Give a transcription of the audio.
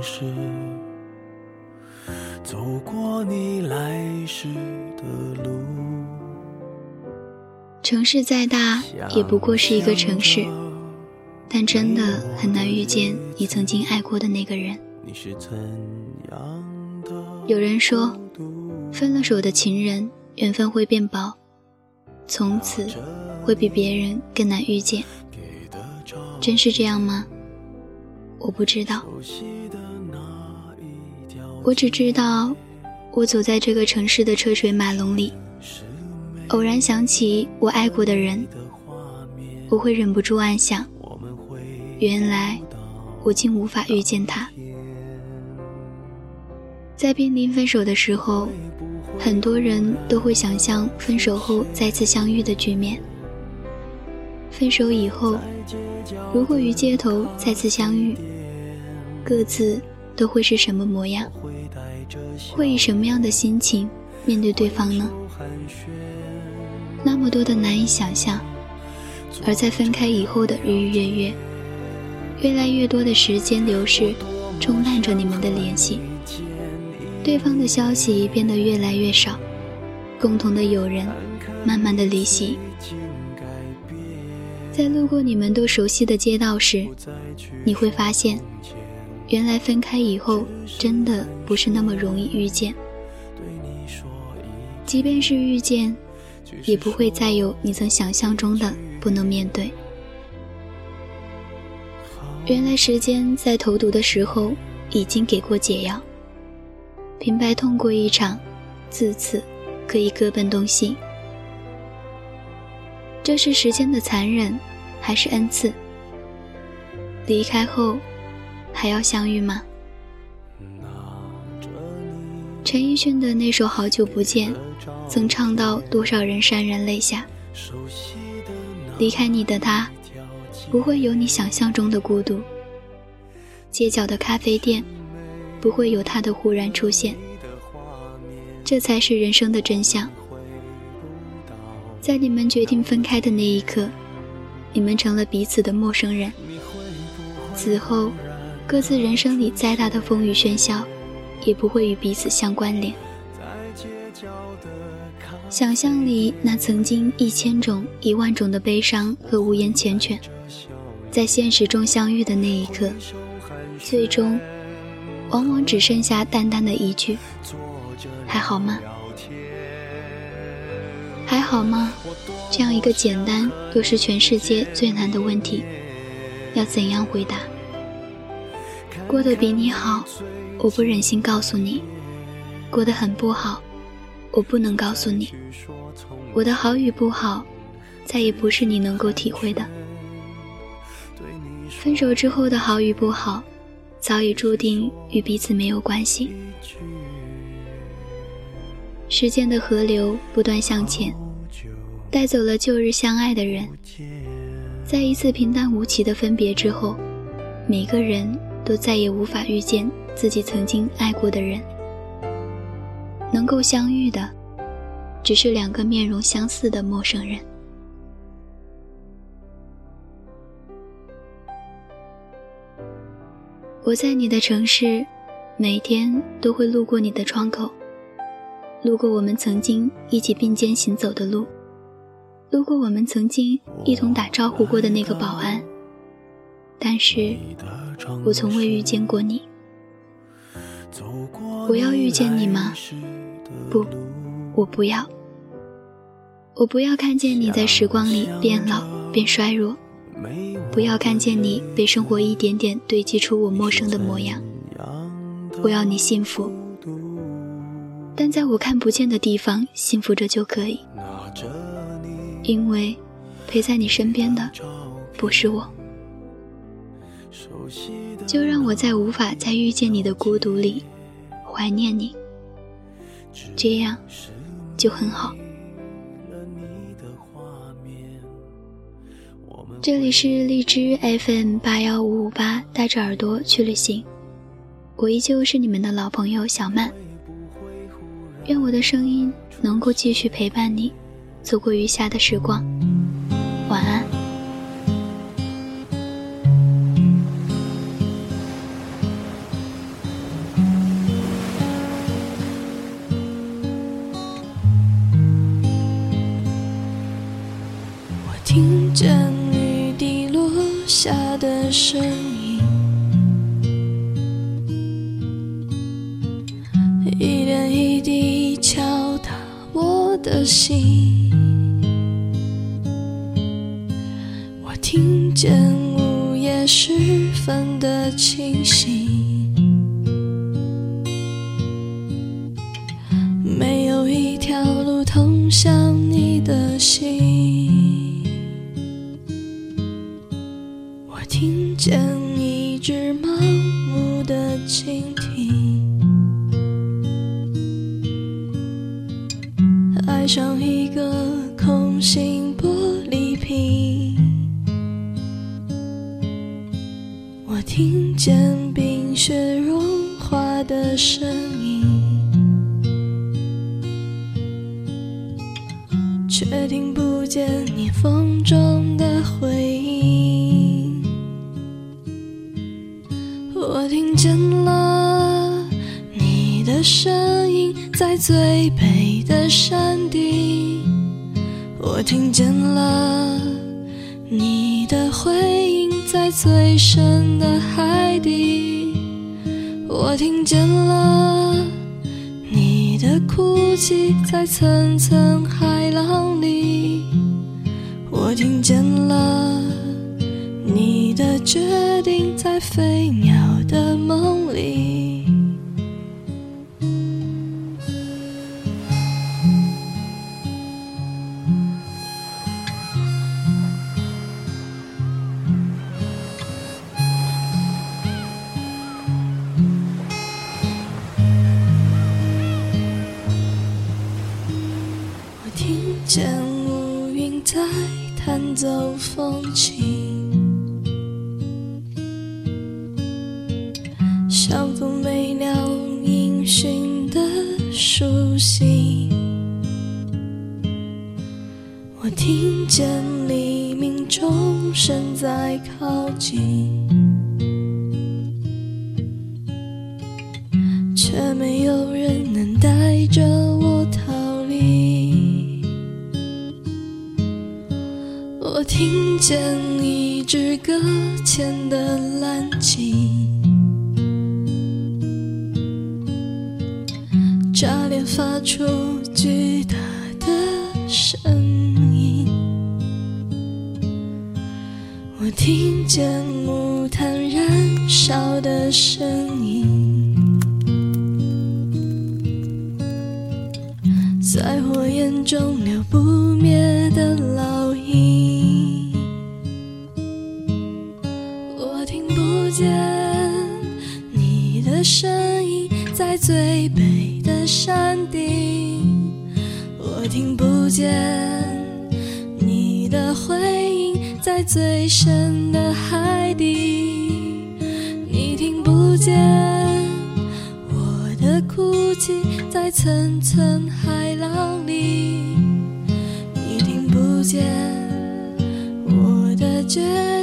市，走过你来时的路。城市再大，也不过是一个城市，但真的很难遇见你曾经爱过的那个人。有人说，分了手的情人，缘分会变薄，从此会比别人更难遇见。真是这样吗？我不知道。我只知道，我走在这个城市的车水马龙里，偶然想起我爱过的人，我会忍不住暗想：原来我竟无法遇见他。在濒临分手的时候，很多人都会想象分手后再次相遇的局面。分手以后，如果于街头再次相遇，各自都会是什么模样？会以什么样的心情面对对方呢？那么多的难以想象。而在分开以后的日日月月，越来越多的时间流逝，冲淡着你们的联系。对方的消息变得越来越少，共同的友人慢慢的离席。在路过你们都熟悉的街道时，你会发现，原来分开以后真的不是那么容易遇见。即便是遇见，也不会再有你曾想象中的不能面对。原来时间在投毒的时候已经给过解药。平白痛过一场，自此可以各奔东西。这是时间的残忍，还是恩赐？离开后，还要相遇吗？陈奕迅的那首《好久不见》，曾唱到多少人潸然泪下。离开你的他，不会有你想象中的孤独。街角的咖啡店。不会有他的忽然出现，这才是人生的真相。在你们决定分开的那一刻，你们成了彼此的陌生人。此后，各自人生里再大的风雨喧嚣，也不会与彼此相关联。想象里那曾经一千种、一万种的悲伤和无言缱绻，在现实中相遇的那一刻，最终。往往只剩下淡淡的一句：“还好吗？还好吗？”这样一个简单又是全世界最难的问题，要怎样回答？过得比你好，我不忍心告诉你；过得很不好，我不能告诉你。我的好与不好，再也不是你能够体会的。分手之后的好与不好。早已注定与彼此没有关系。时间的河流不断向前，带走了旧日相爱的人。在一次平淡无奇的分别之后，每个人都再也无法遇见自己曾经爱过的人。能够相遇的，只是两个面容相似的陌生人。我在你的城市，每天都会路过你的窗口，路过我们曾经一起并肩行走的路，路过我们曾经一同打招呼过的那个保安。但是，我从未遇见过你。我要遇见你吗？不，我不要。我不要看见你在时光里变老变衰弱。不要看见你被生活一点点堆积出我陌生的模样，我要你幸福，但在我看不见的地方幸福着就可以，因为陪在你身边的不是我，就让我在无法再遇见你的孤独里怀念你，这样就很好。这里是荔枝 FM 八幺五五八，带着耳朵去旅行。我依旧是你们的老朋友小曼。愿我的声音能够继续陪伴你走过余下的时光晚安。我听见雨滴落下的声音的心。我听见午夜时分的清醒，没有一条路通向你的心。我听见一只盲目的蜻像一个空心玻璃瓶。我听见冰雪融化的声音，却听不见你风中的回音。我听见了你的声音，在最北的山顶。我听见了你的回应，在最深的海底。我听见了你的哭泣，在层层海浪里。我听见了你的决定，在飞鸟。的梦里，听见乌云在弹奏风琴。像风没了音讯的书信，我听见黎明钟声在靠近，见一只搁浅的蓝鲸。炸裂，发出巨大的声音。我听见木炭燃烧的声音，在火焰中留不灭的声音，在最北。的山顶，我听不见你的回应，在最深的海底，你听不见我的哭泣，在层层海浪里，你听不见我的决，